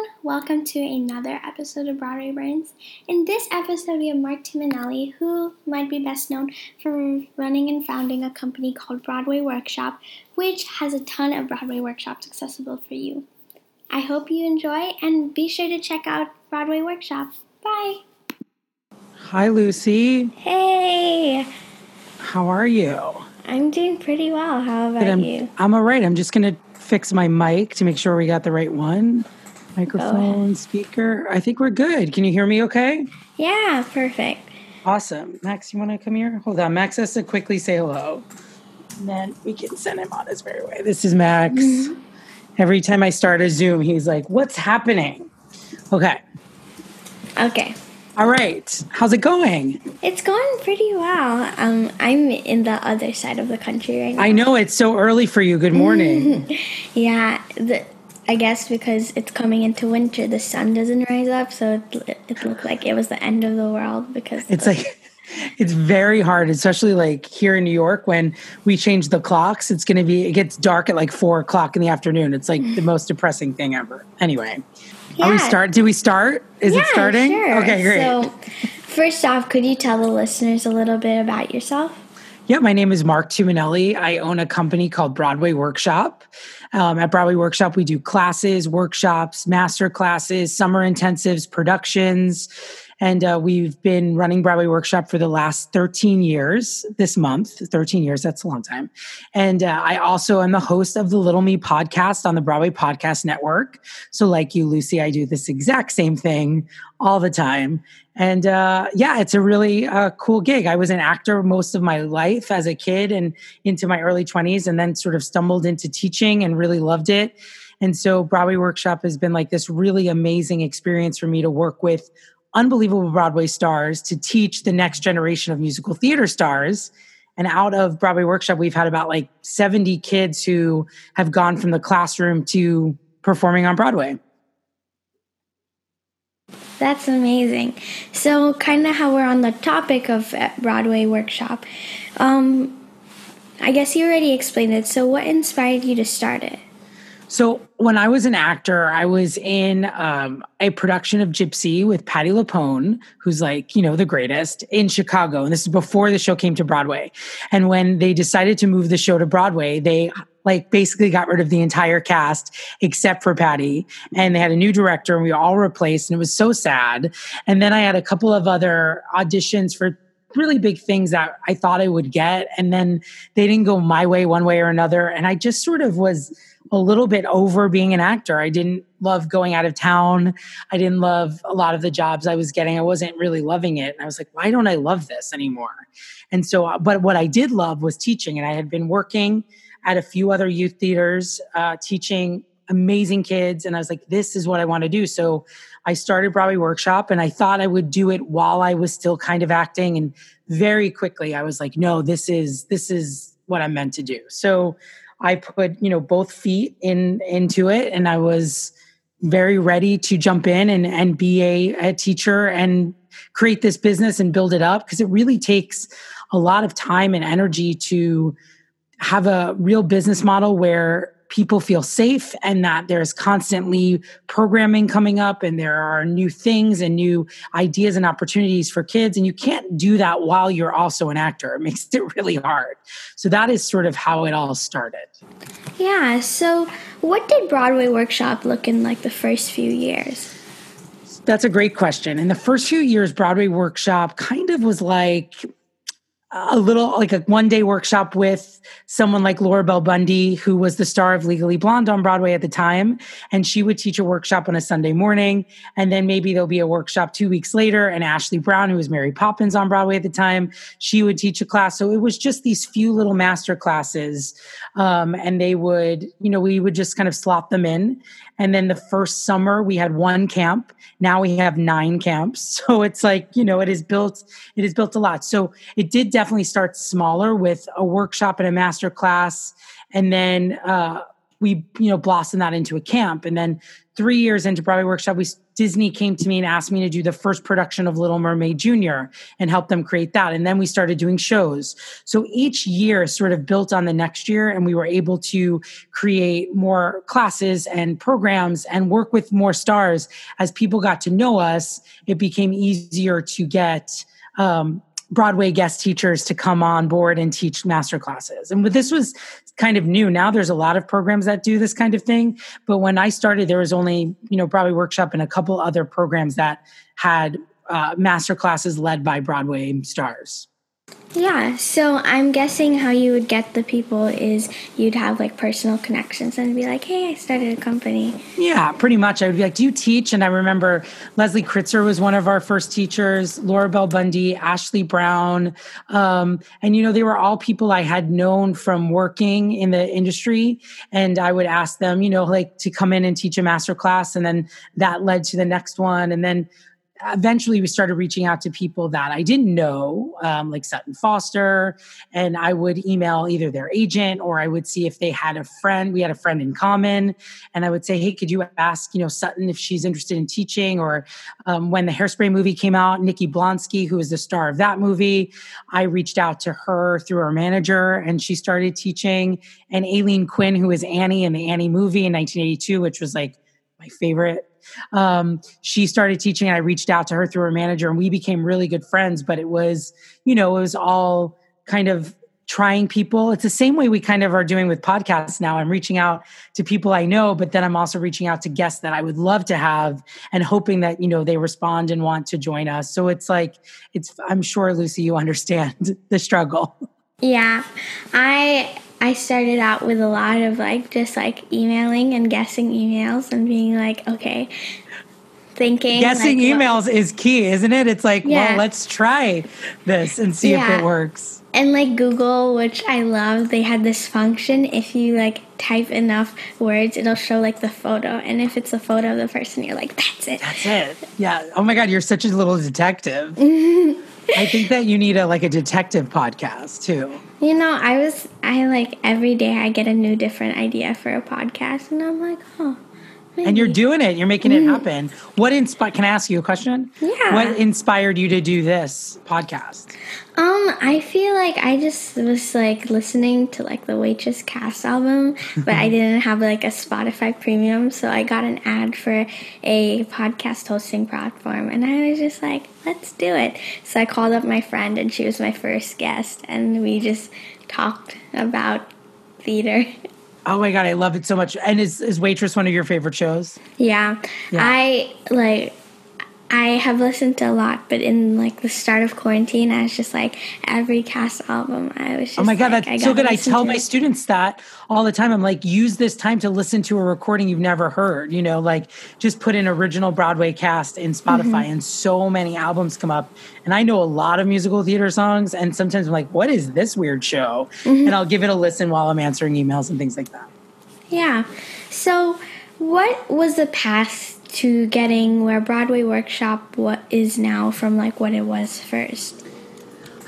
everyone. Welcome to another episode of Broadway Brains. In this episode, we have Mark Tuminelli, who might be best known for running and founding a company called Broadway Workshop, which has a ton of Broadway workshops accessible for you. I hope you enjoy and be sure to check out Broadway Workshop. Bye. Hi, Lucy. Hey. How are you? I'm doing pretty well. How about I'm, you? I'm all right. I'm just going to fix my mic to make sure we got the right one. Microphone, speaker. I think we're good. Can you hear me okay? Yeah, perfect. Awesome. Max, you want to come here? Hold on. Max has to quickly say hello. And then we can send him on his merry way. This is Max. Mm-hmm. Every time I start a Zoom, he's like, What's happening? Okay. Okay. All right. How's it going? It's going pretty well. Um, I'm in the other side of the country right now. I know it's so early for you. Good morning. yeah. The, I guess because it's coming into winter, the sun doesn't rise up, so it, it looked like it was the end of the world because it's like it's very hard, especially like here in New York when we change the clocks. It's going to be it gets dark at like four o'clock in the afternoon. It's like the most depressing thing ever. Anyway, yeah. Are we start? Do we start? Is yeah, it starting? Sure. Okay, great. So, first off, could you tell the listeners a little bit about yourself? Yeah, my name is Mark Tuminelli. I own a company called Broadway Workshop. Um, at Broadway Workshop, we do classes, workshops, master classes, summer intensives, productions, and uh, we've been running Broadway Workshop for the last 13 years this month. 13 years, that's a long time. And uh, I also am the host of the Little Me podcast on the Broadway Podcast Network. So, like you, Lucy, I do this exact same thing all the time. And uh, yeah, it's a really uh, cool gig. I was an actor most of my life as a kid and into my early 20s, and then sort of stumbled into teaching and really loved it. And so Broadway Workshop has been like this really amazing experience for me to work with unbelievable Broadway stars to teach the next generation of musical theater stars. And out of Broadway Workshop, we've had about like 70 kids who have gone from the classroom to performing on Broadway. That's amazing. So, kind of how we're on the topic of uh, Broadway Workshop, um, I guess you already explained it. So, what inspired you to start it? So when I was an actor, I was in um, a production of Gypsy with Patti LuPone, who's like, you know, the greatest in Chicago. And this is before the show came to Broadway. And when they decided to move the show to Broadway, they like basically got rid of the entire cast except for Patti, And they had a new director and we all replaced. And it was so sad. And then I had a couple of other auditions for really big things that I thought I would get. And then they didn't go my way one way or another. And I just sort of was a little bit over being an actor. I didn't love going out of town. I didn't love a lot of the jobs I was getting. I wasn't really loving it. And I was like, why don't I love this anymore? And so, uh, but what I did love was teaching. And I had been working at a few other youth theaters, uh, teaching amazing kids. And I was like, this is what I want to do. So I started Broadway Workshop and I thought I would do it while I was still kind of acting. And very quickly I was like, no, this is, this is what I'm meant to do. So I put, you know, both feet in into it and I was very ready to jump in and, and be a, a teacher and create this business and build it up because it really takes a lot of time and energy to have a real business model where people feel safe and that there's constantly programming coming up and there are new things and new ideas and opportunities for kids. And you can't do that while you're also an actor. It makes it really hard. So that is sort of how it all started. Yeah. So, what did Broadway Workshop look in like the first few years? That's a great question. In the first few years, Broadway Workshop kind of was like a little like a one day workshop with someone like Laura Bell Bundy, who was the star of Legally Blonde on Broadway at the time. And she would teach a workshop on a Sunday morning. And then maybe there'll be a workshop two weeks later. And Ashley Brown, who was Mary Poppins on Broadway at the time, she would teach a class. So it was just these few little master classes. Um, and they would, you know, we would just kind of slot them in. And then the first summer we had one camp. Now we have nine camps. So it's like, you know, it is built, it is built a lot. So it did definitely start smaller with a workshop and a master class. And then uh, we you know blossomed that into a camp. And then three years into broadway workshop we disney came to me and asked me to do the first production of little mermaid junior and help them create that. And then we started doing shows. So each year sort of built on the next year and we were able to create more classes and programs and work with more stars. As people got to know us it became easier to get um, Broadway guest teachers to come on board and teach master classes. And this was kind of new. Now there's a lot of programs that do this kind of thing. But when I started, there was only, you know, Broadway Workshop and a couple other programs that had uh, master classes led by Broadway stars. Yeah, so I'm guessing how you would get the people is you'd have like personal connections and be like, hey, I started a company. Yeah, pretty much. I would be like, do you teach? And I remember Leslie Kritzer was one of our first teachers, Laura Bell Bundy, Ashley Brown. Um, and, you know, they were all people I had known from working in the industry. And I would ask them, you know, like to come in and teach a master class. And then that led to the next one. And then eventually we started reaching out to people that I didn't know, um, like Sutton Foster, and I would email either their agent or I would see if they had a friend. We had a friend in common, and I would say, "Hey, could you ask, you know, Sutton if she's interested in teaching?" Or um, when the Hairspray movie came out, Nikki Blonsky, who is the star of that movie, I reached out to her through her manager, and she started teaching. And Aileen Quinn, who is Annie in the Annie movie in 1982, which was like my favorite um, she started teaching i reached out to her through her manager and we became really good friends but it was you know it was all kind of trying people. It's the same way we kind of are doing with podcasts now. I'm reaching out to people i know but then i'm also reaching out to guests that i would love to have and hoping that you know they respond and want to join us. So it's like it's i'm sure lucy you understand the struggle. Yeah. I I started out with a lot of like just like emailing and guessing emails and being like, okay, thinking. Guessing like, emails what, is key, isn't it? It's like, yeah. well, let's try this and see yeah. if it works. And like Google, which I love, they had this function. If you like type enough words, it'll show like the photo. And if it's a photo of the person, you're like, that's it. That's it. Yeah. Oh my God, you're such a little detective. I think that you need a like a detective podcast too. You know, I was I like every day I get a new different idea for a podcast and I'm like, oh. And you're doing it. You're making it happen. What inspired? Can I ask you a question? Yeah. What inspired you to do this podcast? Um, I feel like I just was like listening to like the Waitress cast album, but I didn't have like a Spotify Premium, so I got an ad for a podcast hosting platform, and I was just like, let's do it. So I called up my friend, and she was my first guest, and we just talked about theater. Oh my god, I love it so much. And is is Waitress one of your favorite shows? Yeah. yeah. I like I have listened to a lot, but in like the start of quarantine, I was just like every cast album. I was just oh my god, like, that's so good. I tell my it. students that all the time. I'm like, use this time to listen to a recording you've never heard. You know, like just put in original Broadway cast in Spotify, mm-hmm. and so many albums come up. And I know a lot of musical theater songs, and sometimes I'm like, what is this weird show? Mm-hmm. And I'll give it a listen while I'm answering emails and things like that. Yeah. So, what was the past to getting where Broadway Workshop what is now from like what it was first?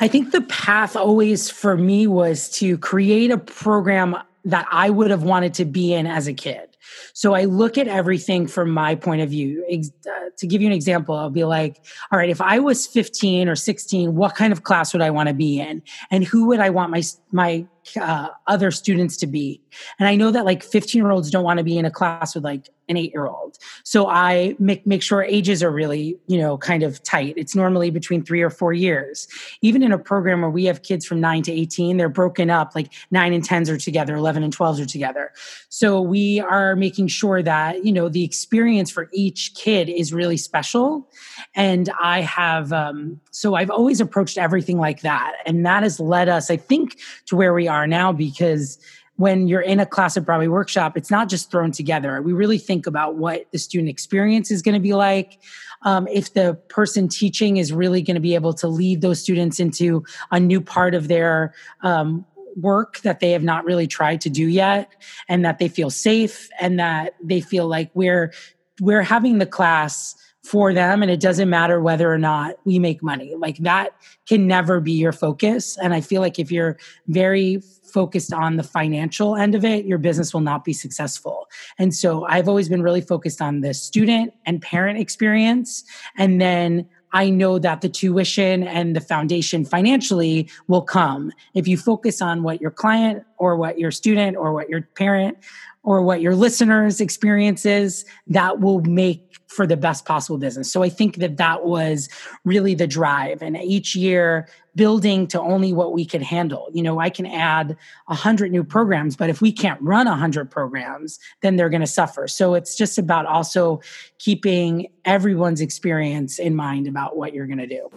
I think the path always for me was to create a program that I would have wanted to be in as a kid. So I look at everything from my point of view. Uh, to give you an example, I'll be like, all right, if I was 15 or 16, what kind of class would I want to be in? And who would I want my, my uh, other students to be. And I know that like 15 year olds don't want to be in a class with like an eight year old. So I make, make sure ages are really, you know, kind of tight. It's normally between three or four years. Even in a program where we have kids from nine to 18, they're broken up like nine and 10s are together, 11 and 12s are together. So we are making sure that, you know, the experience for each kid is really special. And I have, um, so I've always approached everything like that. And that has led us, I think, to where we are now because when you're in a class at Broadway workshop, it's not just thrown together. We really think about what the student experience is going to be like. Um, if the person teaching is really going to be able to lead those students into a new part of their um, work that they have not really tried to do yet, and that they feel safe and that they feel like we're we're having the class for them and it doesn't matter whether or not we make money like that can never be your focus and i feel like if you're very focused on the financial end of it your business will not be successful. And so i've always been really focused on the student and parent experience. And then I know that the tuition and the foundation financially will come. If you focus on what your client or what your student or what your parent or what your listeners experiences that will make for the best possible business. So i think that that was really the drive. And each year building to only what we could handle. You know i can add 100 new programs but if we can't run 100 programs then they're going to suffer. So it's just about also keeping everyone's experience in mind about what you're going to do.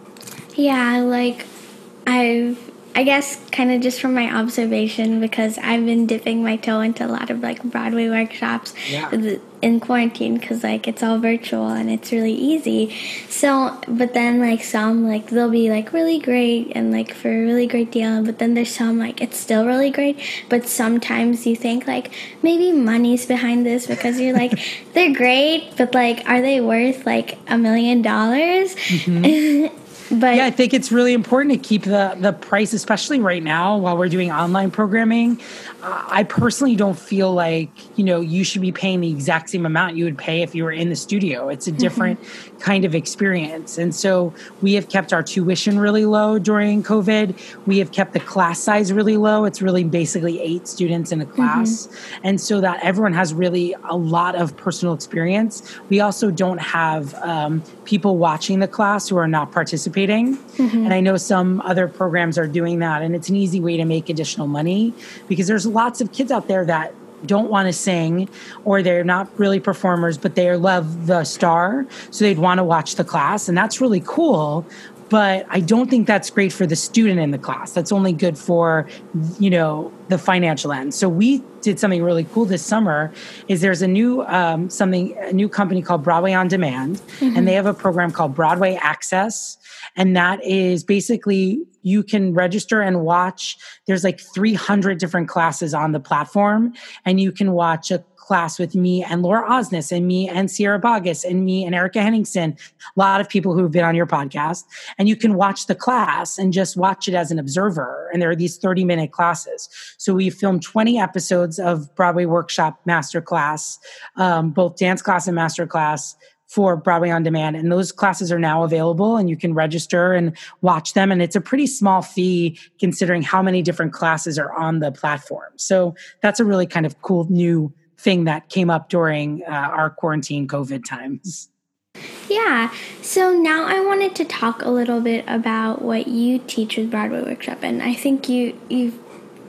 Yeah like i've I guess kind of just from my observation because I've been dipping my toe into a lot of like Broadway workshops yeah. in quarantine because like it's all virtual and it's really easy. So, but then like some like they'll be like really great and like for a really great deal, but then there's some like it's still really great, but sometimes you think like maybe money's behind this because you're like they're great, but like are they worth like a million dollars? Mm-hmm. But yeah, I think it's really important to keep the the price, especially right now while we're doing online programming. I personally don't feel like you know you should be paying the exact same amount you would pay if you were in the studio. It's a mm-hmm. different mm-hmm. kind of experience, and so we have kept our tuition really low during COVID. We have kept the class size really low. It's really basically eight students in a class, mm-hmm. and so that everyone has really a lot of personal experience. We also don't have um, people watching the class who are not participating, mm-hmm. and I know some other programs are doing that, and it's an easy way to make additional money because there's lots of kids out there that don't want to sing or they're not really performers but they love the star so they'd want to watch the class and that's really cool but i don't think that's great for the student in the class that's only good for you know the financial end so we did something really cool this summer is there's a new um, something a new company called broadway on demand mm-hmm. and they have a program called broadway access and that is basically you can register and watch. There's like 300 different classes on the platform, and you can watch a class with me and Laura Osnes and me and Sierra Boggess and me and Erika Henningsen, a lot of people who've been on your podcast. And you can watch the class and just watch it as an observer. And there are these 30 minute classes. So we filmed 20 episodes of Broadway Workshop Masterclass, um, both dance class and masterclass for Broadway on Demand. And those classes are now available and you can register and watch them. And it's a pretty small fee considering how many different classes are on the platform. So that's a really kind of cool new thing that came up during uh, our quarantine COVID times. Yeah. So now I wanted to talk a little bit about what you teach with Broadway Workshop, and I think you you've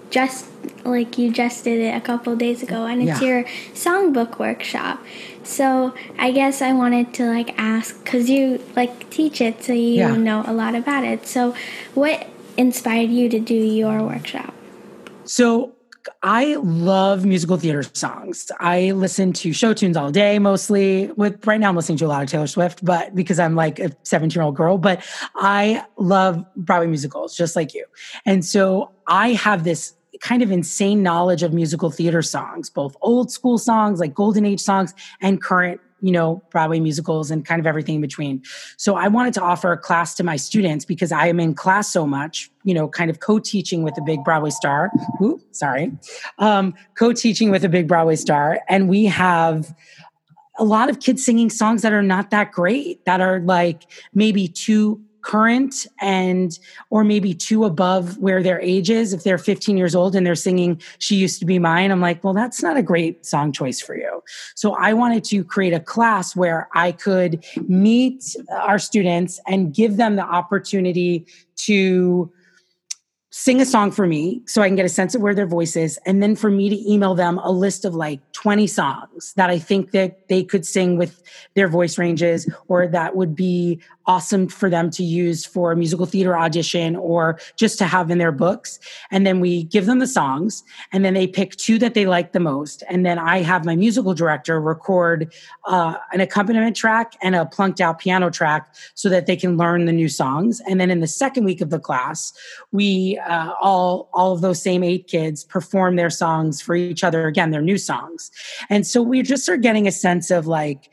just like you just did it a couple days ago, and it's yeah. your songbook workshop. So I guess I wanted to like ask because you like teach it, so you yeah. know a lot about it. So what inspired you to do your workshop? So I love musical theater songs. I listen to show tunes all day mostly. With right now I'm listening to a lot of Taylor Swift, but because I'm like a 17-year-old girl, but I love Broadway musicals just like you. And so I have this kind of insane knowledge of musical theater songs, both old school songs like golden age songs and current you know broadway musicals and kind of everything in between. So i wanted to offer a class to my students because i am in class so much you know kind of co-teaching with a big broadway star. Ooh, sorry. Um, co-teaching with a big broadway star and we have a lot of kids singing songs that are not that great that are like maybe too current and or maybe two above where their age is if they're 15 years old and they're singing she used to be mine i'm like well that's not a great song choice for you so i wanted to create a class where i could meet our students and give them the opportunity to sing a song for me so I can get a sense of where their voice is. And then for me to email them a list of like 20 songs that I think that they could sing with their voice ranges or that would be awesome for them to use for a musical theater audition or just to have in their books. And then we give them the songs and then they pick two that they like the most. And then I have my musical director record uh, an accompaniment track and a plunked out piano track so that they can learn the new songs. And then in the second week of the class, we uh, all all of those same eight kids perform their songs for each other again, their new songs. And so we just are getting a sense of like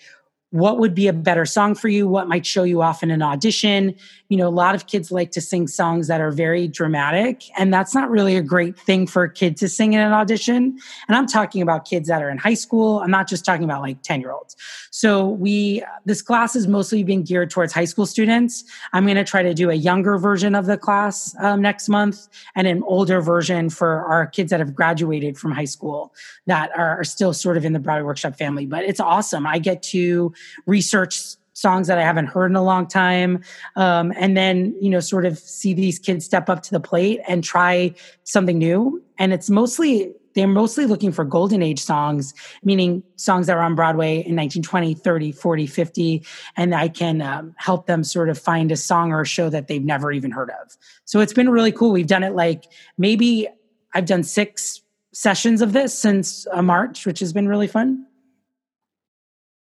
what would be a better song for you? What might show you off in an audition you know a lot of kids like to sing songs that are very dramatic and that's not really a great thing for a kid to sing in an audition. And i'm talking about kids that are in high school. I'm not just talking about like 10 year olds so we this class is mostly being geared towards high school students. I'm going to try to do a younger version of the class um, next month and an older version for our kids that have graduated from high school that are, are still sort of in the broadway workshop family. But it's awesome. I get to research songs that I haven't heard in a long time. Um, and then, you know, sort of see these kids step up to the plate and try something new. And it's mostly, they're mostly looking for golden age songs, meaning songs that were on Broadway in 1920, 30, 40, 50. And I can um, help them sort of find a song or a show that they've never even heard of. So it's been really cool. We've done it like maybe I've done six sessions of this since uh, March, which has been really fun.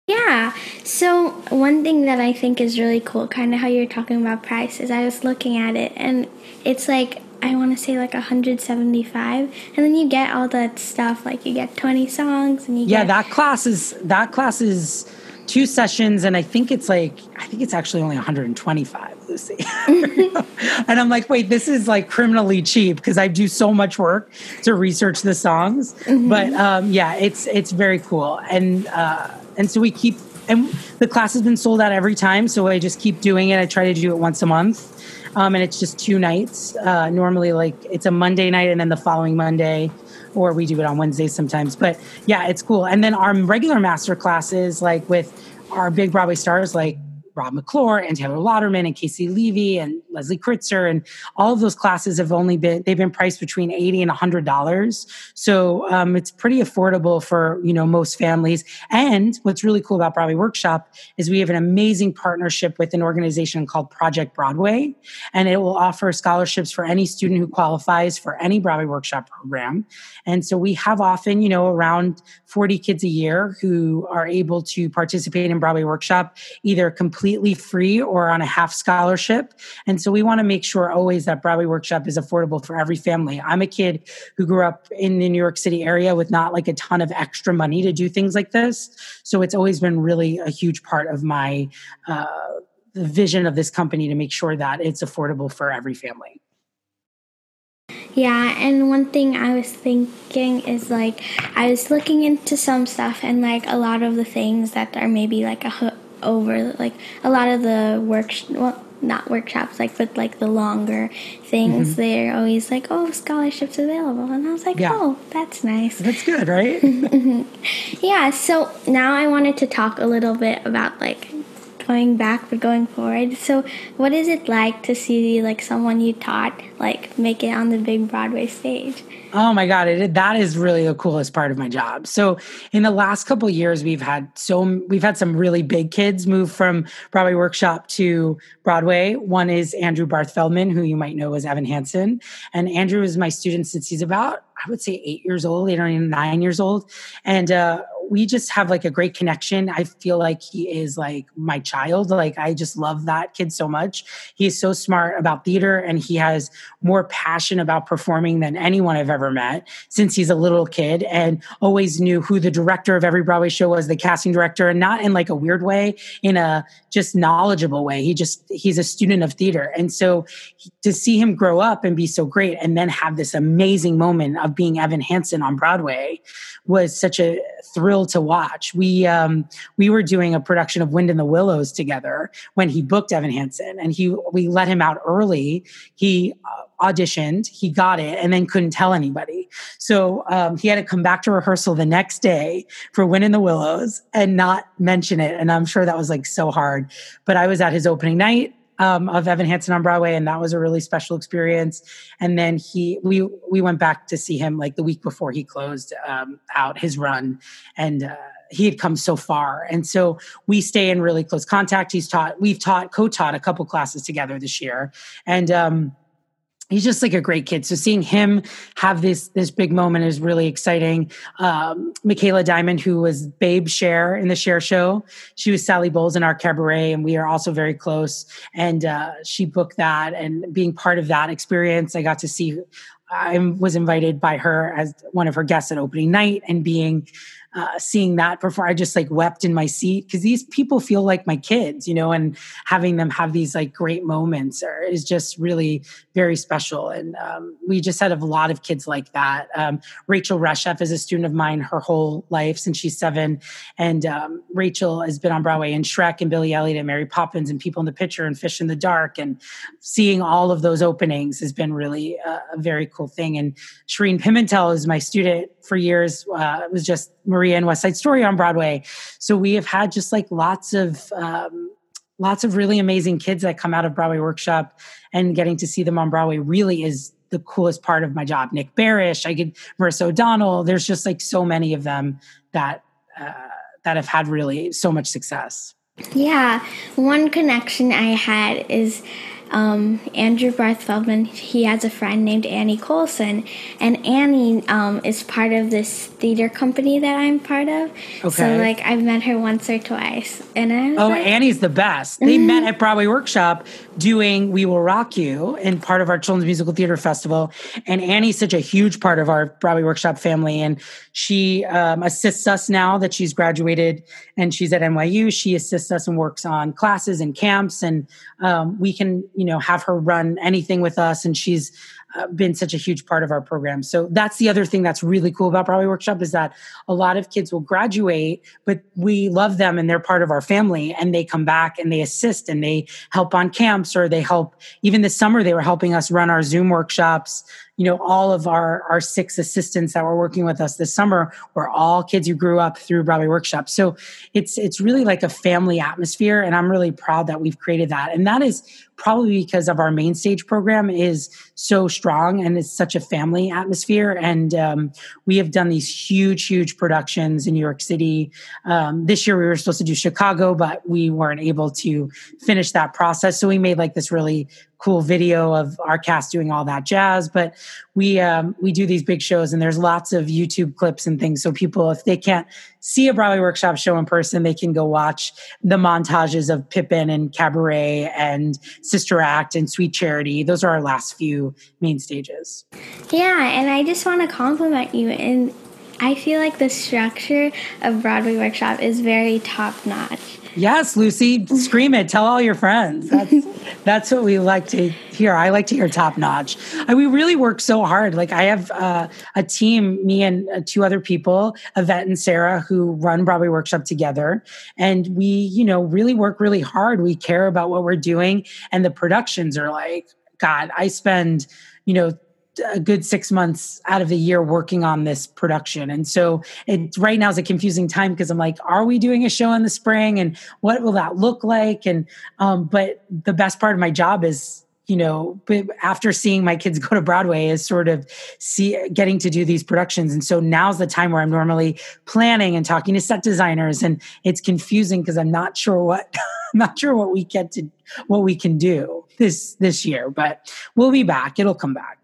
Yeah. So one thing that I think is really cool, kind of how you're talking about price, is I was looking at it and it's like I want to say like 175, and then you get all that stuff like you get 20 songs and you yeah get, that class is that class is two sessions and I think it's like I think it's actually only 125, Lucy. and I'm like, wait, this is like criminally cheap because I do so much work to research the songs. Mm-hmm. But um, yeah, it's it's very cool and. Uh, and so we keep and the class has been sold out every time. So i just keep doing it. I try to do it once a month. Um, and it's just two nights. Uh, normally like it's a monday night and then the following monday or we do it on wednesdays sometimes. But yeah it's cool. And then our regular master classes like with our big broadway stars like Rob McClure and Taylor Louderman and Caissie Levy and Leslie Kritzer and all of those classes have only been they've been priced between eighty and hundred dollars. So um, it's pretty affordable for you know most families. And what's really cool about Broadway Workshop is we have an amazing partnership with an organization called Project Broadway, and it will offer scholarships for any student who qualifies for any Broadway Workshop program. And so we have often you know around forty kids a year who are able to participate in Broadway Workshop either completely completely free or on a half scholarship. And so we want to make sure always that Broadway Workshop is affordable for every family. I'm a kid who grew up in the New York City area with not like a ton of extra money to do things like this. So it's always been really a huge part of my uh, vision of this company to make sure that it's affordable for every family. Yeah, and one thing I was thinking is like I was looking into some stuff and like a lot of the things that are maybe like a over like a lot of the work well not workshops like but like the longer things mm-hmm. they're always like oh scholarships available. And i was like yeah. oh that's nice. That's good right? Yeah so now i wanted to talk a little bit about like going back but going forward. So what is it like to see like someone you taught like make it on the big broadway stage Oh my God, it, that is really the coolest part of my job. So in the last couple years, we've had so we've had some really big kids move from Broadway Workshop to Broadway. One is Andrew Barth Feldman, who you might know as Evan Hansen, and Andrew is my student since he's about I would say eight years old, eight or nine years old, and uh, we just have like a great connection. I feel like he is like my child. Like I just love that kid so much. He's so smart about theater and he has more passion about performing than anyone I've ever met since he's a little kid and always knew who the director of every Broadway show was, the casting director, and not in like a weird way, in a just knowledgeable way. He just, he's a student of theater. And so to see him grow up and be so great and then have this amazing moment of being Evan Hansen on Broadway was such a thrill to watch. We um, we were doing a production of Wind in the Willows together when he booked Evan Hansen, and he we let him out early. He uh, auditioned, he got it, and then couldn't tell anybody. So um, he had to come back to rehearsal the next day for Wind in the Willows and not mention it. And I'm sure that was like so hard. But I was at his opening night um, of Evan Hansen on Broadway, and that was a really special experience. And then he, we, we went back to see him like the week before he closed um, out his run, and uh, he had come so far. And so we stay in really close contact. He's taught, we've taught, co-taught a couple classes together this year, and um, he's just like a great kid. So seeing him have this this big moment is really exciting. Um, Michaela Diamond, who was Babe Cher in the Cher show, she was Sally Bowles in our cabaret, and we are also very close. And uh, she booked that, and being part of that experience, I got to see. I was invited by her as one of her guests at opening night, and being uh, seeing that before I just like wept in my seat because these people feel like my kids, you know, and having them have these like great moments are, is just really very special. And um, we just had a lot of kids like that. Um, Rachel Resheff is a student of mine her whole life since she's seven. And um, Rachel has been on Broadway in Shrek and Billy Elliot and Mary Poppins and People in the Picture and Fish in the Dark. And seeing all of those openings has been really a, a very cool thing. And Shereen Pimentel is my student for years. Uh, it was just And West Side Story on Broadway. So we have had just like lots of um, lots of really amazing kids that come out of Broadway Workshop, and getting to see them on Broadway really is the coolest part of my job. Nick Barasch, I get Marissa O'Donnell. There's just like so many of them that uh, that have had really so much success. Yeah, one connection I had is um, Andrew Barth Feldman, he has a friend named Annie Colson, and Annie um, is part of this theater company that I'm part of. Okay. So like I've met her once or twice, and I oh, like, Annie's the best. They mm-hmm. met at Broadway Workshop doing "We Will Rock You" in part of our Children's Musical Theater Festival, and Annie's such a huge part of our Broadway Workshop family, and she um, assists us now that she's graduated and she's at NYU. She assists us and works on classes and camps, and um, we can you know have her run anything with us. And she's uh, been such a huge part of our program. So that's the other thing that's really cool about Broadway Workshop is that a lot of kids will graduate, but we love them and they're part of our family and they come back and they assist and they help on camps or they help. Even this summer, they were helping us run our Zoom workshops you know all of our our six assistants that were working with us this summer were all kids who grew up through broadway workshop so it's it's really like a family atmosphere and i'm really proud that we've created that and that is probably because of our main stage program is so strong and it's such a family atmosphere. And um, we have done these huge, huge productions in New York City. Um, this year we were supposed to do Chicago, but we weren't able to finish that process. So we made like this really cool video of our cast doing all that jazz. But we um, we do these big shows, and there's lots of YouTube clips and things. So people, if they can't see a Broadway workshop show in person, they can go watch the montages of Pippin and Cabaret and Sister Act and Sweet Charity. Those are our last few main stages. Yeah, and I just want to compliment you. And I feel like the structure of Broadway Workshop is very top notch. Yes, Lucy, scream it. Tell all your friends. That's that's what we like to hear. I like to hear top notch. We really work so hard. Like I have uh, a team, me and uh, two other people, Yvette and Sarah, who run Broadway Workshop together, and we, you know, really work really hard. We care about what we're doing, and the productions are like, God, I spend, you know, a good six months out of the year working on this production. And so it right now is a confusing time because I'm like, are we doing a show in the spring and what will that look like? And um, but the best part of my job is you know after seeing my kids go to broadway is sort of see getting to do these productions and so now's the time where i'm normally planning and talking to set designers and it's confusing because i'm not sure what i'm not sure what we get to what we can do this this year but we'll be back it'll come back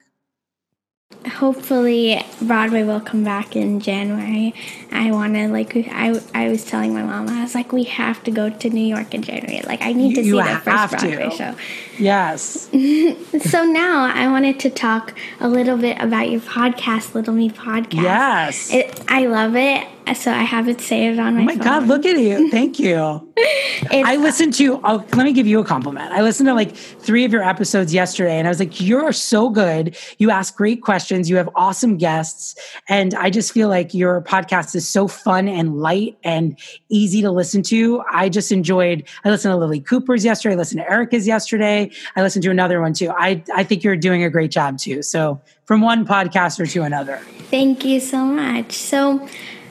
hopefully Broadway will come back in January. I want to like I I was telling my mom I was like we have to go to New York in January. Like I need to you see the first Broadway to. show. Yes. so now I wanted to talk a little bit about your podcast, Little Me Podcast. Yes. It, I love it so I have it saved on my. Oh my phone. god! Look at you! Thank you. I listened to. Oh, let me give you a compliment. I listened to like three of your episodes yesterday, and I was like, "You're so good. You ask great questions. You have awesome guests, and I just feel like your podcast is so fun and light and easy to listen to. I just enjoyed. I listened to Lilli Cooper's yesterday. I listened to Erika's yesterday. I listened to another one too. I I think you're doing a great job too. So from one podcaster to another. Thank you so much. So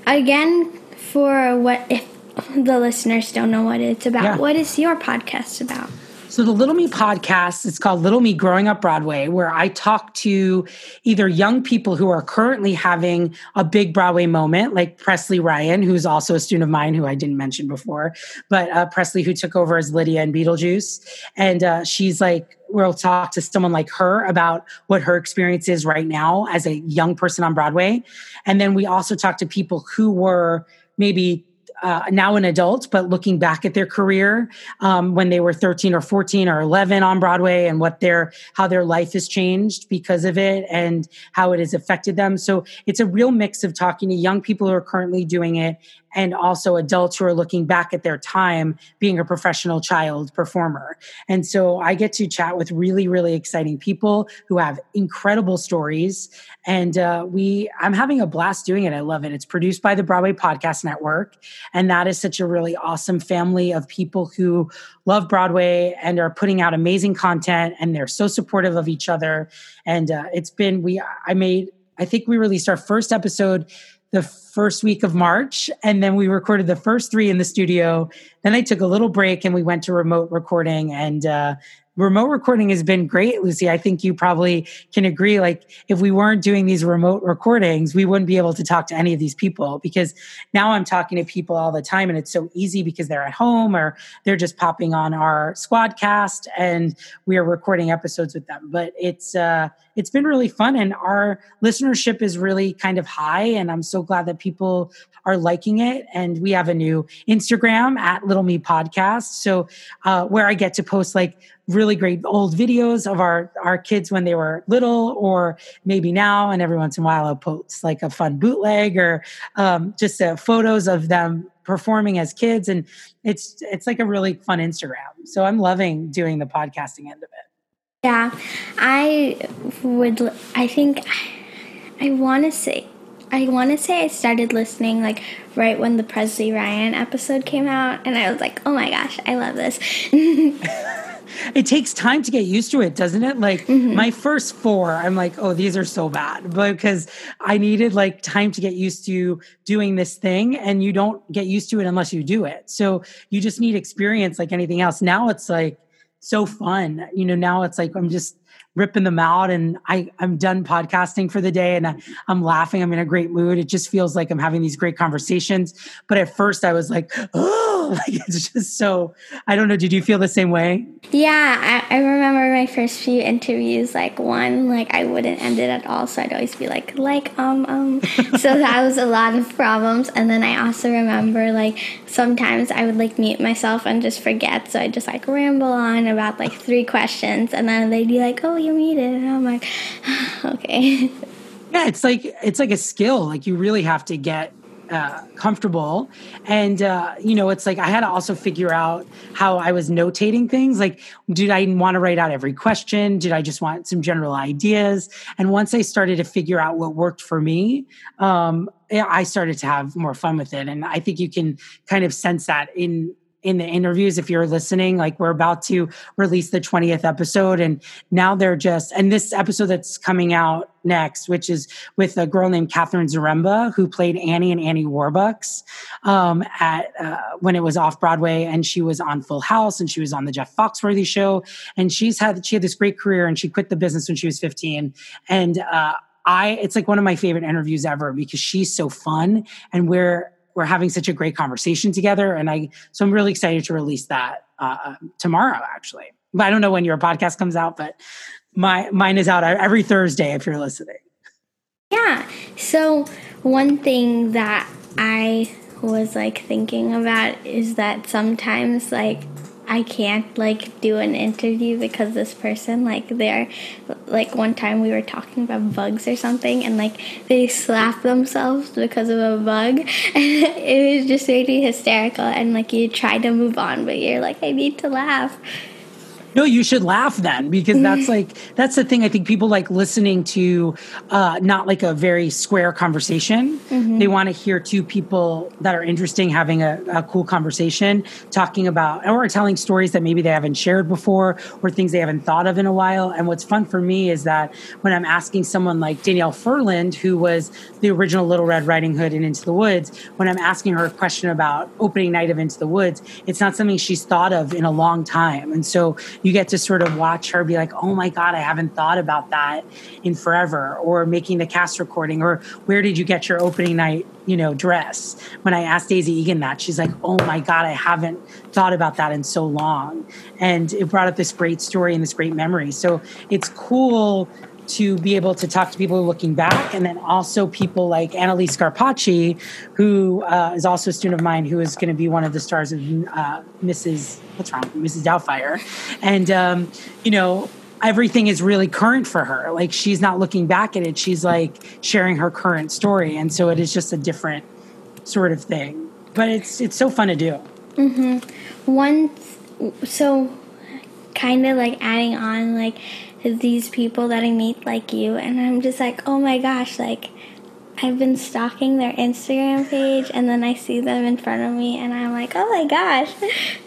again, for what if the listeners don't know what it's about, yeah. what is your podcast about? So the Little Me podcast, it's called Little Me Growing Up Broadway, where I talk to either young people who are currently having a big Broadway moment, like Presley Ryan, who's also a student of mine who I didn't mention before, but uh, Presley who took over as Lydia in Beetlejuice, and uh, she's like we'll talk to someone like her about what her experience is right now as a young person on Broadway. And then we also talk to people who were maybe uh, now an adult, but looking back at their career um, when they were 13 or 14 or 11 on Broadway and what their how their life has changed because of it and how it has affected them. So it's a real mix of talking to young people who are currently doing it and also adults who are looking back at their time being a professional child performer. And so I get to chat with really, really exciting people who have incredible stories. And uh, we, I'm having a blast doing it. I love it. It's produced by the Broadway Podcast Network. And that is such a really awesome family of people who love Broadway and are putting out amazing content. And they're so supportive of each other. And uh, it's been, we, I made, I think we released our first episode the first week of March. And then we recorded the first three in the studio. Then I took a little break and we went to remote recording. And uh, remote recording has been great, Lucy. I think you probably can agree. Like, if we weren't doing these remote recordings, we wouldn't be able to talk to any of these people because now I'm talking to people all the time and it's so easy because they're at home or they're just popping on our squadcast and we are recording episodes with them. But it's, uh, it's been really fun and our listenership is really kind of high. And I'm so glad that people are liking it. And we have a new Instagram at Little Me Podcast. So, uh, where I get to post like really great old videos of our our kids when they were little or maybe now and every once in a while i'll post like a fun bootleg or um, just uh, photos of them performing as kids and it's it's like a really fun instagram so i'm loving doing the podcasting end of it yeah i would i think i want to say I want to say I started listening like right when the Presley Ryan episode came out, and I was like, "Oh my gosh, I love this." it takes time to get used to it, doesn't it? Like mm-hmm. my first four, I'm like, oh, these are so bad, because I needed like time to get used to doing this thing, and you don't get used to it unless you do it. So you just need experience, like anything else. Now it's like so fun, you know. Now it's like I'm just ripping them out and I, I'm done podcasting for the day and I'm laughing. I'm in a great mood. It just feels like I'm having these great conversations. But at first I was like, oh, like it's just so I don't know. Did you feel the same way? Yeah, I, I remember my first few interviews. Like one, like I wouldn't end it at all, so I'd always be like, like um um. so that was a lot of problems. And then I also remember like sometimes I would like mute myself and just forget, so I just like ramble on about like three questions, and then they'd be like, "Oh, you're it. and I'm like, "Okay." Yeah, it's like it's like a skill. Like you really have to get uh, comfortable. And, uh, you know, it's like I had to also figure out how I was notating things. Like, did I want to write out every question? Did I just want some general ideas? And once I started to figure out what worked for me, um, I started to have more fun with it. And I think you can kind of sense that in in the interviews if you're listening like we're about to release the 20th episode and now they're just and this episode that's coming out next which is with a girl named kathryn zaremba who played annie and annie warbucks um, at uh, when it was off broadway and she was on full house and she was on the jeff foxworthy show and she's had she had this great career and she quit the business when she was 15 and uh, I, it's like one of my favorite interviews ever because she's so fun and we're we're having such a great conversation together. And I, so I'm really excited to release that uh, tomorrow, actually. I don't know when your podcast comes out, but my mine is out every Thursday if you're listening. Yeah. So one thing that I was like thinking about is that sometimes like I can't like do an interview because this person like they're like one time we were talking about bugs or something and like they slapped themselves because of a bug. And it was just really hysterical and like you try to move on but you're like I need to laugh no, you should laugh then because that's like that's the thing. I think people like listening to uh, not like a very square conversation. Mm-hmm. They want to hear two people that are interesting having a, a, cool conversation, talking about or telling stories that maybe they haven't shared before or things they haven't thought of in a while. And what's fun for me is that when I'm asking someone like Danielle Ferland, who was the original Little Red Riding Hood in Into the Woods, when I'm asking her a question about opening night of Into the Woods, it's not something she's thought of in a long time, and so you get to sort of watch her be like, oh my God, I haven't thought about that in forever, or making the cast recording, or where did you get your opening night, you know, dress? When I asked Daisy Egan that, she's like, oh my God, I haven't thought about that in so long. And it brought up this great story and this great memory. So it's cool to be able to talk to people looking back, and then also people like Analise Scarpaci, who uh, is also a student of mine, who is going to be one of the stars of uh, Mrs. What's wrong, Mrs. Doubtfire, and um, you know everything is really current for her. Like she's not looking back at it; she's like sharing her current story, and so it is just a different sort of thing. But it's it's so fun to do. Mm-hmm. One, so kind of like adding on like these people that I meet like you, and I'm just like, oh my gosh, like I've been stalking their Instagram page, and then I see them in front of me, and I'm like, oh my gosh.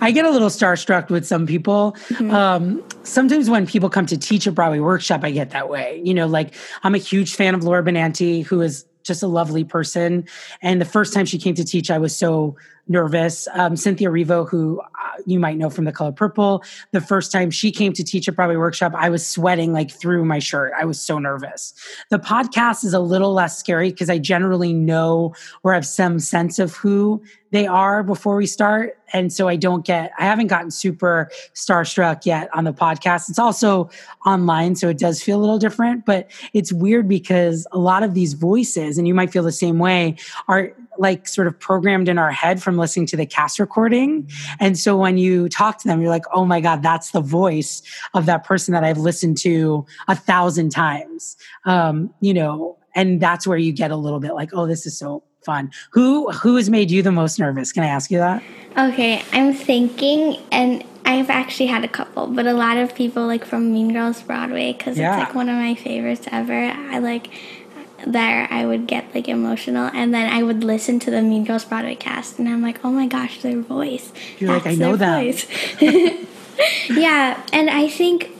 I get a little starstruck with some people. Mm-hmm. Um, sometimes when people come to teach a Broadway workshop, I get that way. You know, like I'm a huge fan of Laura Benanti, who is just a lovely person. And the first time she came to teach, I was so nervous. Um, Cynthia Erivo, who you might know from The Color Purple, the first time she came to teach a Broadway Workshop, I was sweating like through my shirt. I was so nervous. The podcast is a little less scary because I generally know or have some sense of who they are before we start. And so I don't get, I haven't gotten super starstruck yet on the podcast. It's also online, so it does feel a little different, but it's weird because a lot of these voices, and you might feel the same way, are like sort of programmed in our head from listening to the cast recording. And so when you talk to them, you're like, oh my God, that's the voice of that person that I've listened to a thousand times. Um, you know, and that's where you get a little bit like, oh, this is so fun. Who who has made you the most nervous? Can I ask you that? Okay, I'm thinking, and I've actually had a couple, but a lot of people like from Mean Girls Broadway because yeah. it's like one of my favorites ever. I like there I would get like emotional and then I would listen to the Mean Girls Broadway cast and I'm like, oh my gosh, their voice. You're That's like, I know that. yeah, and I think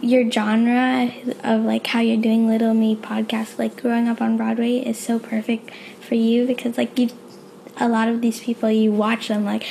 your genre of like how you're doing Little Me podcast, like growing up on Broadway, is so perfect for you because like you, a lot of these people you watch them like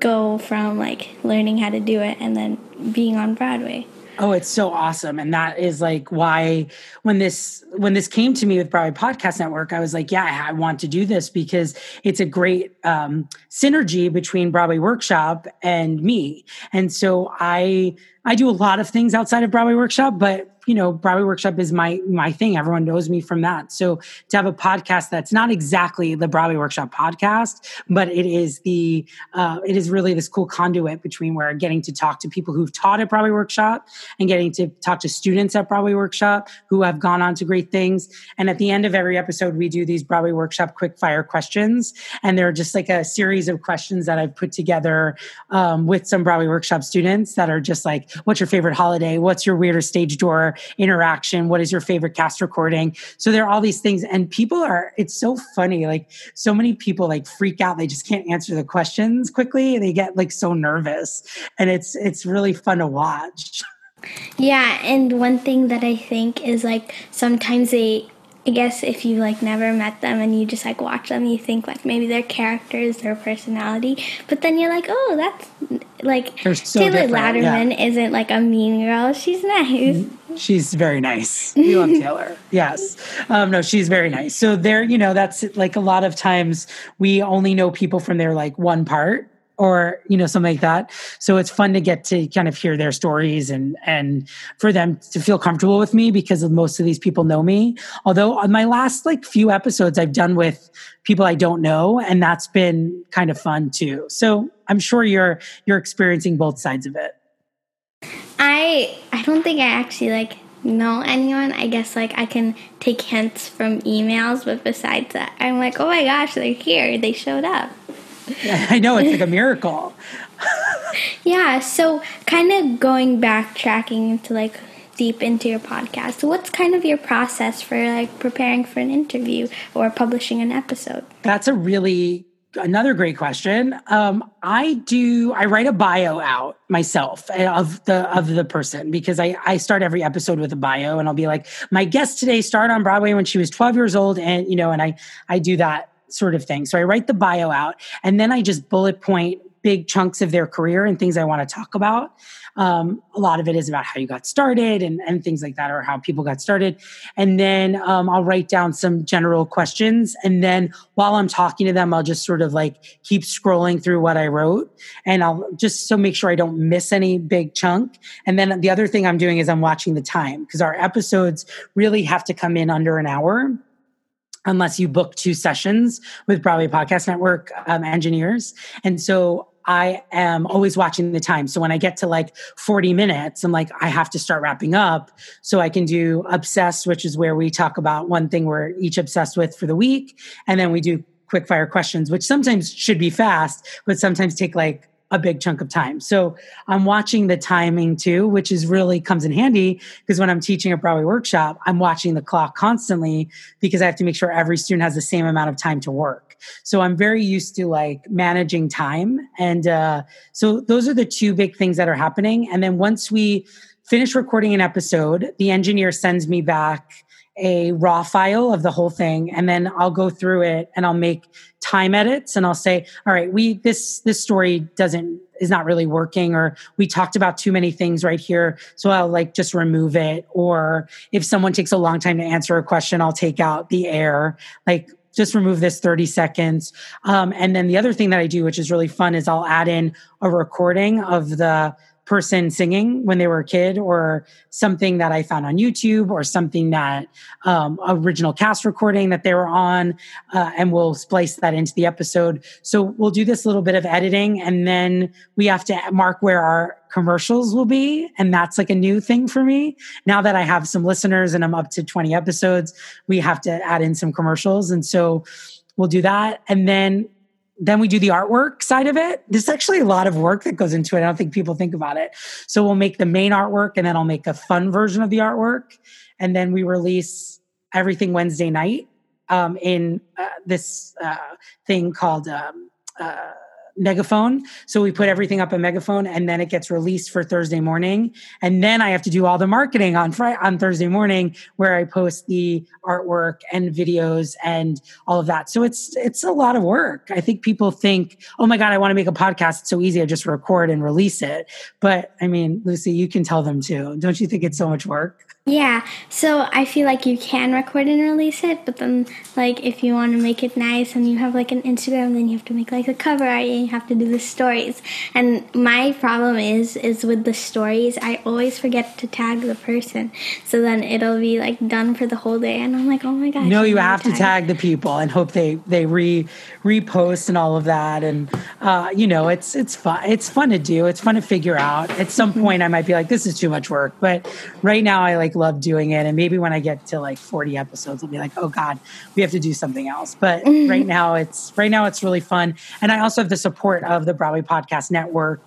go from like learning how to do it and then being on Broadway. Oh, it's so awesome. And that is like why when this when this came to me with Broadway Podcast Network, I was like, yeah, I want to do this because it's a great um, synergy between Broadway Workshop and me. And so I I do a lot of things outside of Broadway Workshop, but you know, Broadway Workshop is my my thing. Everyone knows me from that. So to have a podcast that's not exactly the Broadway Workshop podcast, but it is the uh, it is really this cool conduit between where getting to talk to people who've taught at Broadway Workshop and getting to talk to students at Broadway Workshop who have gone on to great things. And at the end of every episode, we do these Broadway Workshop quick fire questions, and they're just like a series of questions that I've put together um, with some Broadway Workshop students that are just like, "What's your favorite holiday? What's your weirdest stage door?" Interaction what is your favorite cast recording? So there are all these things and people are it's so funny like so many people like freak out they just can't answer the questions quickly they get like so nervous and it's it's really fun to watch. Yeah and one thing that i think is like sometimes they I guess if you like never met them and you just like watch them, you think like maybe their characters, their personality, but then you're like, oh, that's like so Taylor Louderman yeah. isn't like a mean girl. She's nice. She's very nice. We love Taylor. Yes. Um, no, she's very nice. So there, you know, that's like a lot of times we only know people from their like one part or you know something like that. So it's fun to get to kind of hear their stories and and for them to feel comfortable with me because most of these people know me. Although on my last like few episodes i've done with people i don't know and that's been kind of fun too. So i'm sure you're you're experiencing both sides of it. I i don't think i actually like know anyone. I guess like i can take hints from emails but besides that i'm like oh my gosh they're here. They showed up I know it's like a miracle. yeah, so kind of going backtracking into like deep into your podcast. what's kind of your process for like preparing for an interview or publishing an episode? That's a really another great question. Um, I do. I write a bio out myself eh, of the of the person because I I start every episode with a bio, and I'll be like, my guest today started on Broadway when she was 12 years old, and you know, and I I do that sort of thing. So I write the bio out and then I just bullet point big chunks of their career and things I want to talk about. Um, a lot of it is about how you got started and, and things like that, or how people got started. And then um, I'll write down some general questions. And then while I'm talking to them, I'll just sort of like keep scrolling through what I wrote. And I'll just so make sure I don't miss any big chunk. And then the other thing I'm doing is I'm watching the time because our episodes really have to come in under an hour unless you book two sessions with Broadway Podcast Network um, engineers. And so I am always watching the time. So when I get to like 40 minutes, I'm like, I have to start wrapping up so I can do obsessed, which is where we talk about one thing we're each obsessed with for the week. And then we do quick fire questions, which sometimes should be fast, but sometimes take like a big chunk of time. So I'm watching the timing too, which is really comes in handy because when I'm teaching a Broadway workshop, I'm watching the clock constantly because I have to make sure every student has the same amount of time to work. So I'm very used to like managing time. And uh, so those are the two big things that are happening. And then once we finish recording an episode, the engineer sends me back a raw file of the whole thing and then I'll go through it and I'll make time edits and I'll say all right we this this story doesn't is not really working or we talked about too many things right here so I'll like just remove it or if someone takes a long time to answer a question I'll take out the air like just remove this 30 seconds. Um, and then the other thing that I do, which is really fun, is I'll add in a recording of the person singing when they were a kid or something that I found on YouTube or something that um, original cast recording that they were on, uh, and we'll splice that into the episode. So we'll do this little bit of editing and then we have to mark where our commercials will be. And that's like a new thing for me. Now that I have some listeners and I'm up to 20 episodes, we have to add in some commercials. And so we'll do that. And then then we do the artwork side of it. There's actually a lot of work that goes into it. I don't think people think about it. So we'll make the main artwork and then I'll make a fun version of the artwork. And then we release everything Wednesday night um, in uh, this uh, thing called um, uh, megaphone. So we put everything up a megaphone and then it gets released for Thursday morning. And then I have to do all the marketing on Friday, on Thursday morning where I post the artwork and videos and all of that. So it's it's a lot of work. I think people think, "Oh my god, I want to make a podcast. It's so easy. I just record and release it." But I mean, Lucy, you can tell them too. Don't you think it's so much work? Yeah, so I feel like you can record and release it, but then like if you want to make it nice and you have like an Instagram, then you have to make like a cover art and you have to do the stories. And my problem is is with the stories, I always forget to tag the person, so then it'll be like done for the whole day, and I'm like, oh my gosh. No, you have to tag the people and hope they they re repost and all of that, and uh, you know it's it's fun it's fun to do. It's fun to figure out. At some point, I might be like, this is too much work, but right now I like love doing it. And maybe when I get to like 40 episodes, I'll be like, oh God, we have to do something else. But mm-hmm. right now it's right now it's really fun. And I also have the support of the Broadway Podcast Network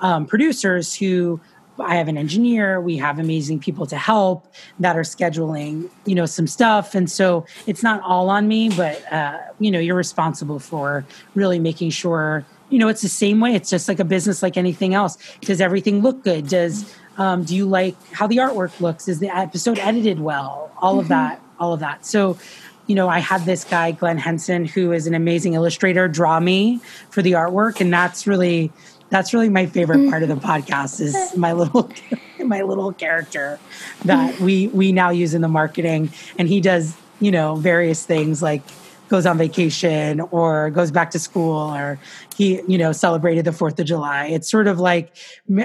um, producers who I have an engineer, we have amazing people to help that are scheduling, you know, some stuff. And so it's not all on me, but uh, you know, you're responsible for really making sure you know it's the same way it's just like a business like anything else does everything look good does um, do you like how the artwork looks? Is the episode edited well? All mm-hmm. of that, all of that. So, you know, I had this guy, Glenn Henson, who is an amazing illustrator, draw me for the artwork. And that's really, that's really my favorite part of the podcast is my little my little character that we we now use in the marketing and he does you know various things like goes on vacation or goes back to school or he you know celebrated the fourth of july. It's sort of like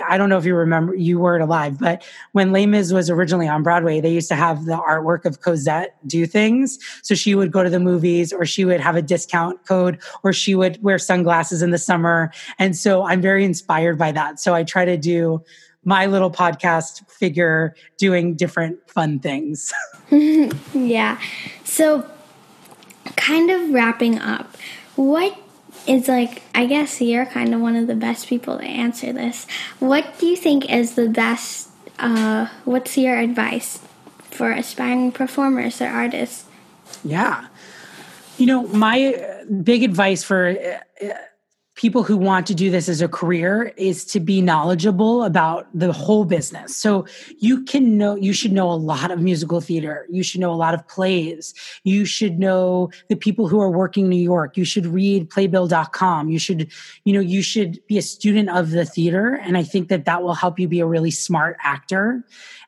i don't know if you remember you weren't alive but when Les Mis was originally on broadway they used to have the artwork of cosette do things. So she would go to the movies or she would have a discount code or she would wear sunglasses in the summer. And so i'm very inspired by that. So i try to do my little podcast figure doing different fun things. Yeah. So kind of wrapping up, what is like, I guess you're kind of one of the best people to answer this. What do you think is the best, uh, what's your advice for aspiring performers or artists? Yeah. You know, my big advice for uh, people who want to do this as a career is to be knowledgeable about the whole business. So you can know, you should know a lot of musical theater. You should know a lot of plays. You should know the people who are working New York. You should read playbill.com. You should, you know, you should be a student of the theater. And I think that that will help you be a really smart actor.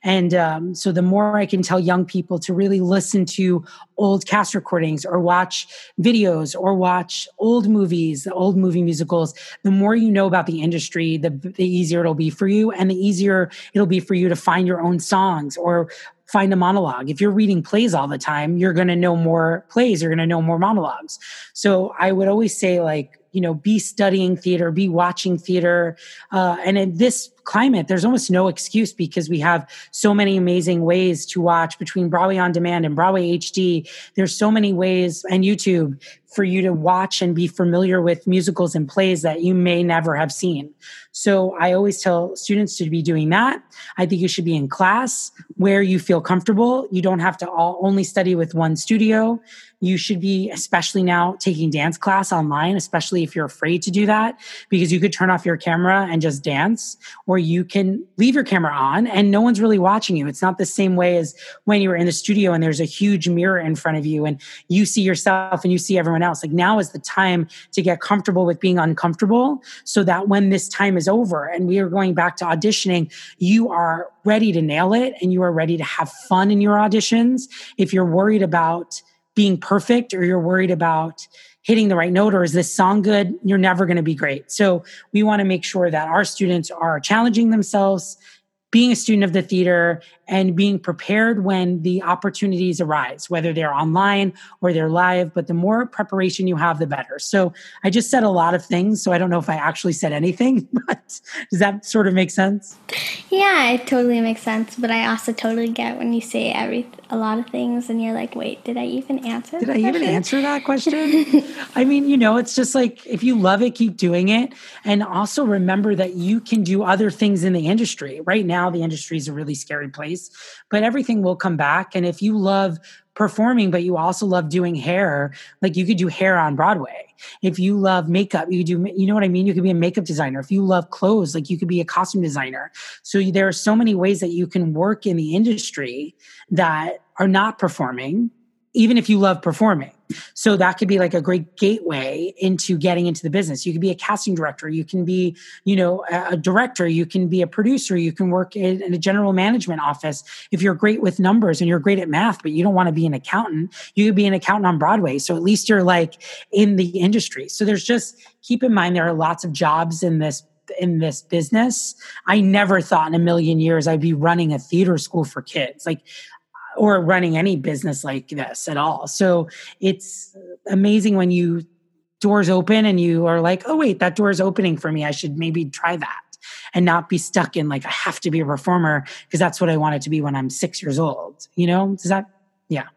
And um, so the more I can tell young people to really listen to old cast recordings or watch videos or watch old movies, old movie musicals, the more you know about the industry, the, the easier it'll be for you and the easier it'll be for you to find your own songs or find a monologue. If you're reading plays all the time, you're going to know more plays, you're going to know more monologues. So I would always say like, you know, be studying theater, be watching theater. Uh, and in this climate, there's almost no excuse because we have so many amazing ways to watch between Broadway on demand and Broadway HD. There's so many ways and YouTube for you to watch and be familiar with musicals and plays that you may never have seen. So I always tell students to be doing that. I think you should be in class where you feel comfortable. You don't have to all, only study with one studio. You should be, especially now, taking dance class online, especially if you're afraid to do that, because you could turn off your camera and just dance, or you can leave your camera on and no one's really watching you. It's not the same way as when you were in the studio and there's a huge mirror in front of you and you see yourself and you see everyone else. Like now is the time to get comfortable with being uncomfortable so that when this time is over and we are going back to auditioning, you are ready to nail it and you are ready to have fun in your auditions. If you're worried about being perfect or you're worried about hitting the right note or is this song good, you're never going to be great. So we want to make sure that our students are challenging themselves, being a student of the theater and being prepared when the opportunities arise, whether they're online or they're live. But the more preparation you have, the better. So I just said a lot of things. So I don't know if I actually said anything, but does that sort of make sense? Yeah, it totally makes sense. But I also totally get when you say every a lot of things and you're like, wait, did I even answer? Did I question? even answer that question? I mean, you know, it's just like if you love it, keep doing it, and also remember that you can do other things in the industry. Right now, the industry is a really scary place but everything will come back. And if you love performing, but you also love doing hair, like you could do hair on Broadway. If you love makeup, you do, you know what I mean? You could be a makeup designer. If you love clothes, like you could be a costume designer. So there are so many ways that you can work in the industry that are not performing, even if you love performing. So that could be like a great gateway into getting into the business. You could be a casting director, you can be, you know, a director, you can be a producer, you can work in, a general management office. If you're great with numbers and you're great at math, but you don't want to be an accountant, you could be an accountant on Broadway. So at least you're like in the industry. So there's just keep in mind there are lots of jobs in this in this business. I never thought in a million years I'd be running a theater school for kids. Like or running any business like this at all. So it's amazing when you doors open and you are like, oh wait, that door is opening for me. I should maybe try that and not be stuck in like I have to be a performer because that's what I wanted to be when I'm six years old. You know, does that yeah.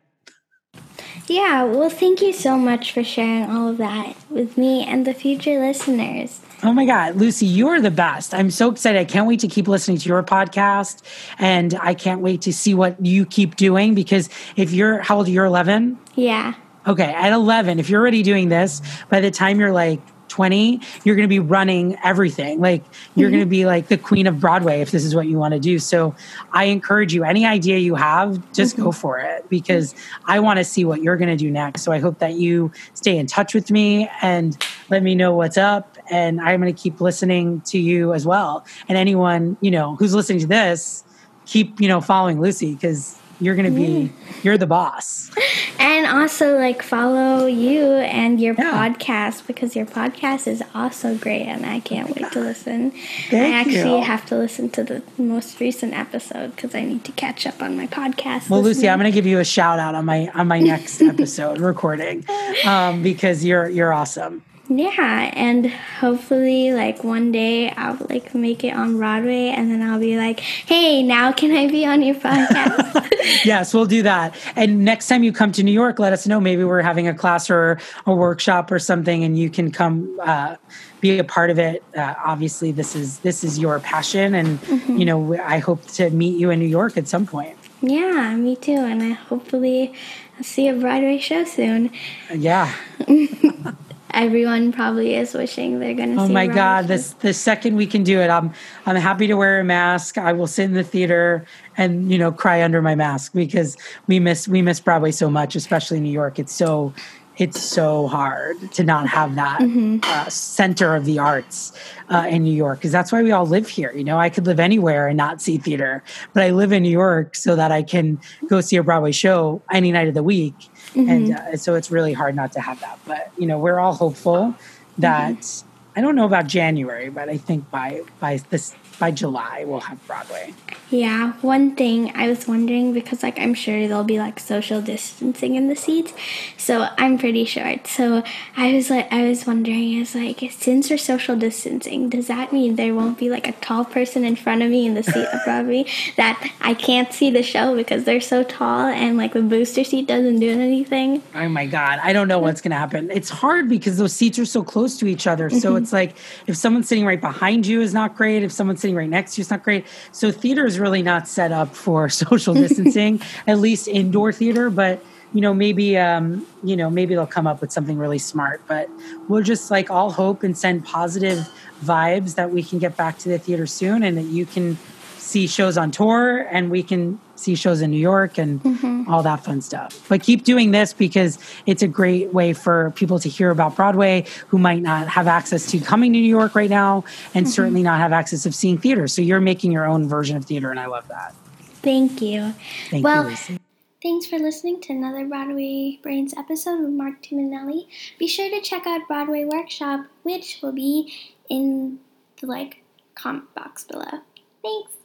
Yeah, well, thank you so much for sharing all of that with me and the future listeners. Oh my God, Lucy, you're the best. I'm so excited. I can't wait to keep listening to your podcast. And I can't wait to see what you keep doing because if you're, how old are you? 11? Yeah. Okay. At 11, if you're already doing this, by the time you're like 20, you're going to be running everything. Like you're mm-hmm. going to be like the queen of Broadway if this is what you want to do. So I encourage you, any idea you have, just mm-hmm. go for it because I want to see what you're going to do next. So I hope that you stay in touch with me and let me know what's up. And I'm going to keep listening to you as well. And anyone, you know, who's listening to this, keep, you know, following Lucy because you're going to be, you're the boss. And also, like, follow you and your yeah. podcast because your podcast is also great, and I can't wait to listen. Thank I actually you. have to listen to the most recent episode because I need to catch up on my podcast. Well, Lucy, I'm going to give you a shout out on my on my next episode recording um, because you're you're awesome. Yeah, and hopefully, like one day I'll like make it on Broadway, and then I'll be like, "Hey, now can I be on your podcast?" yes, we'll do that. And next time you come to New York, let us know. Maybe we're having a class or a workshop or something, and you can come uh, be a part of it. Uh, obviously, this is this is your passion, and mm-hmm. you know, I hope to meet you in New York at some point. Yeah, me too, and I hopefully see a Broadway show soon. Yeah. everyone probably is wishing they're going to. Oh see. Oh my God! This the second we can do it, I'm I'm happy to wear a mask. I will sit in the theater and you know cry under my mask because we miss we miss Broadway so much, especially in New York. It's so it's so hard to not have that mm-hmm. uh, center of the arts uh, in New York because that's why we all live here. You know, I could live anywhere and not see theater, but I live in New York so that I can go see a Broadway show any night of the week. Mm-hmm. And uh, so it's really hard not to have that. But, you know, we're all hopeful that mm-hmm. I don't know about January, but I think by by this by July we'll have Broadway. Yeah, one thing I was wondering because like I'm sure there'll be like social distancing in the seats, so I'm pretty sure. So I was like, I was wondering, is like since we're social distancing, does that mean there won't be like a tall person in front of me in the seat above me that I can't see the show because they're so tall and like the booster seat doesn't do anything? Oh my god, I don't know what's gonna happen. It's hard because those seats are so close to each other. So mm-hmm. it's like if someone's sitting right behind you is not great. If someone's sitting right next to you is not great. So theater is really not set up for social distancing, at least indoor theater. But you know, maybe um, you know, maybe they'll come up with something really smart. But we'll just like all hope and send positive vibes that we can get back to the theater soon, and that you can see shows on tour, and we can see shows in New York and mm-hmm. all that fun stuff. But keep doing this because it's a great way for people to hear about Broadway who might not have access to coming to New York right now and mm-hmm. certainly not have access of seeing theater. So you're making your own version of theater and I love that. Thank you. Thank well, you. Thanks for listening to another Broadway Brains episode with Mark Tuminelli. Be sure to check out Broadway Workshop, which will be in the like comment box below. Thanks.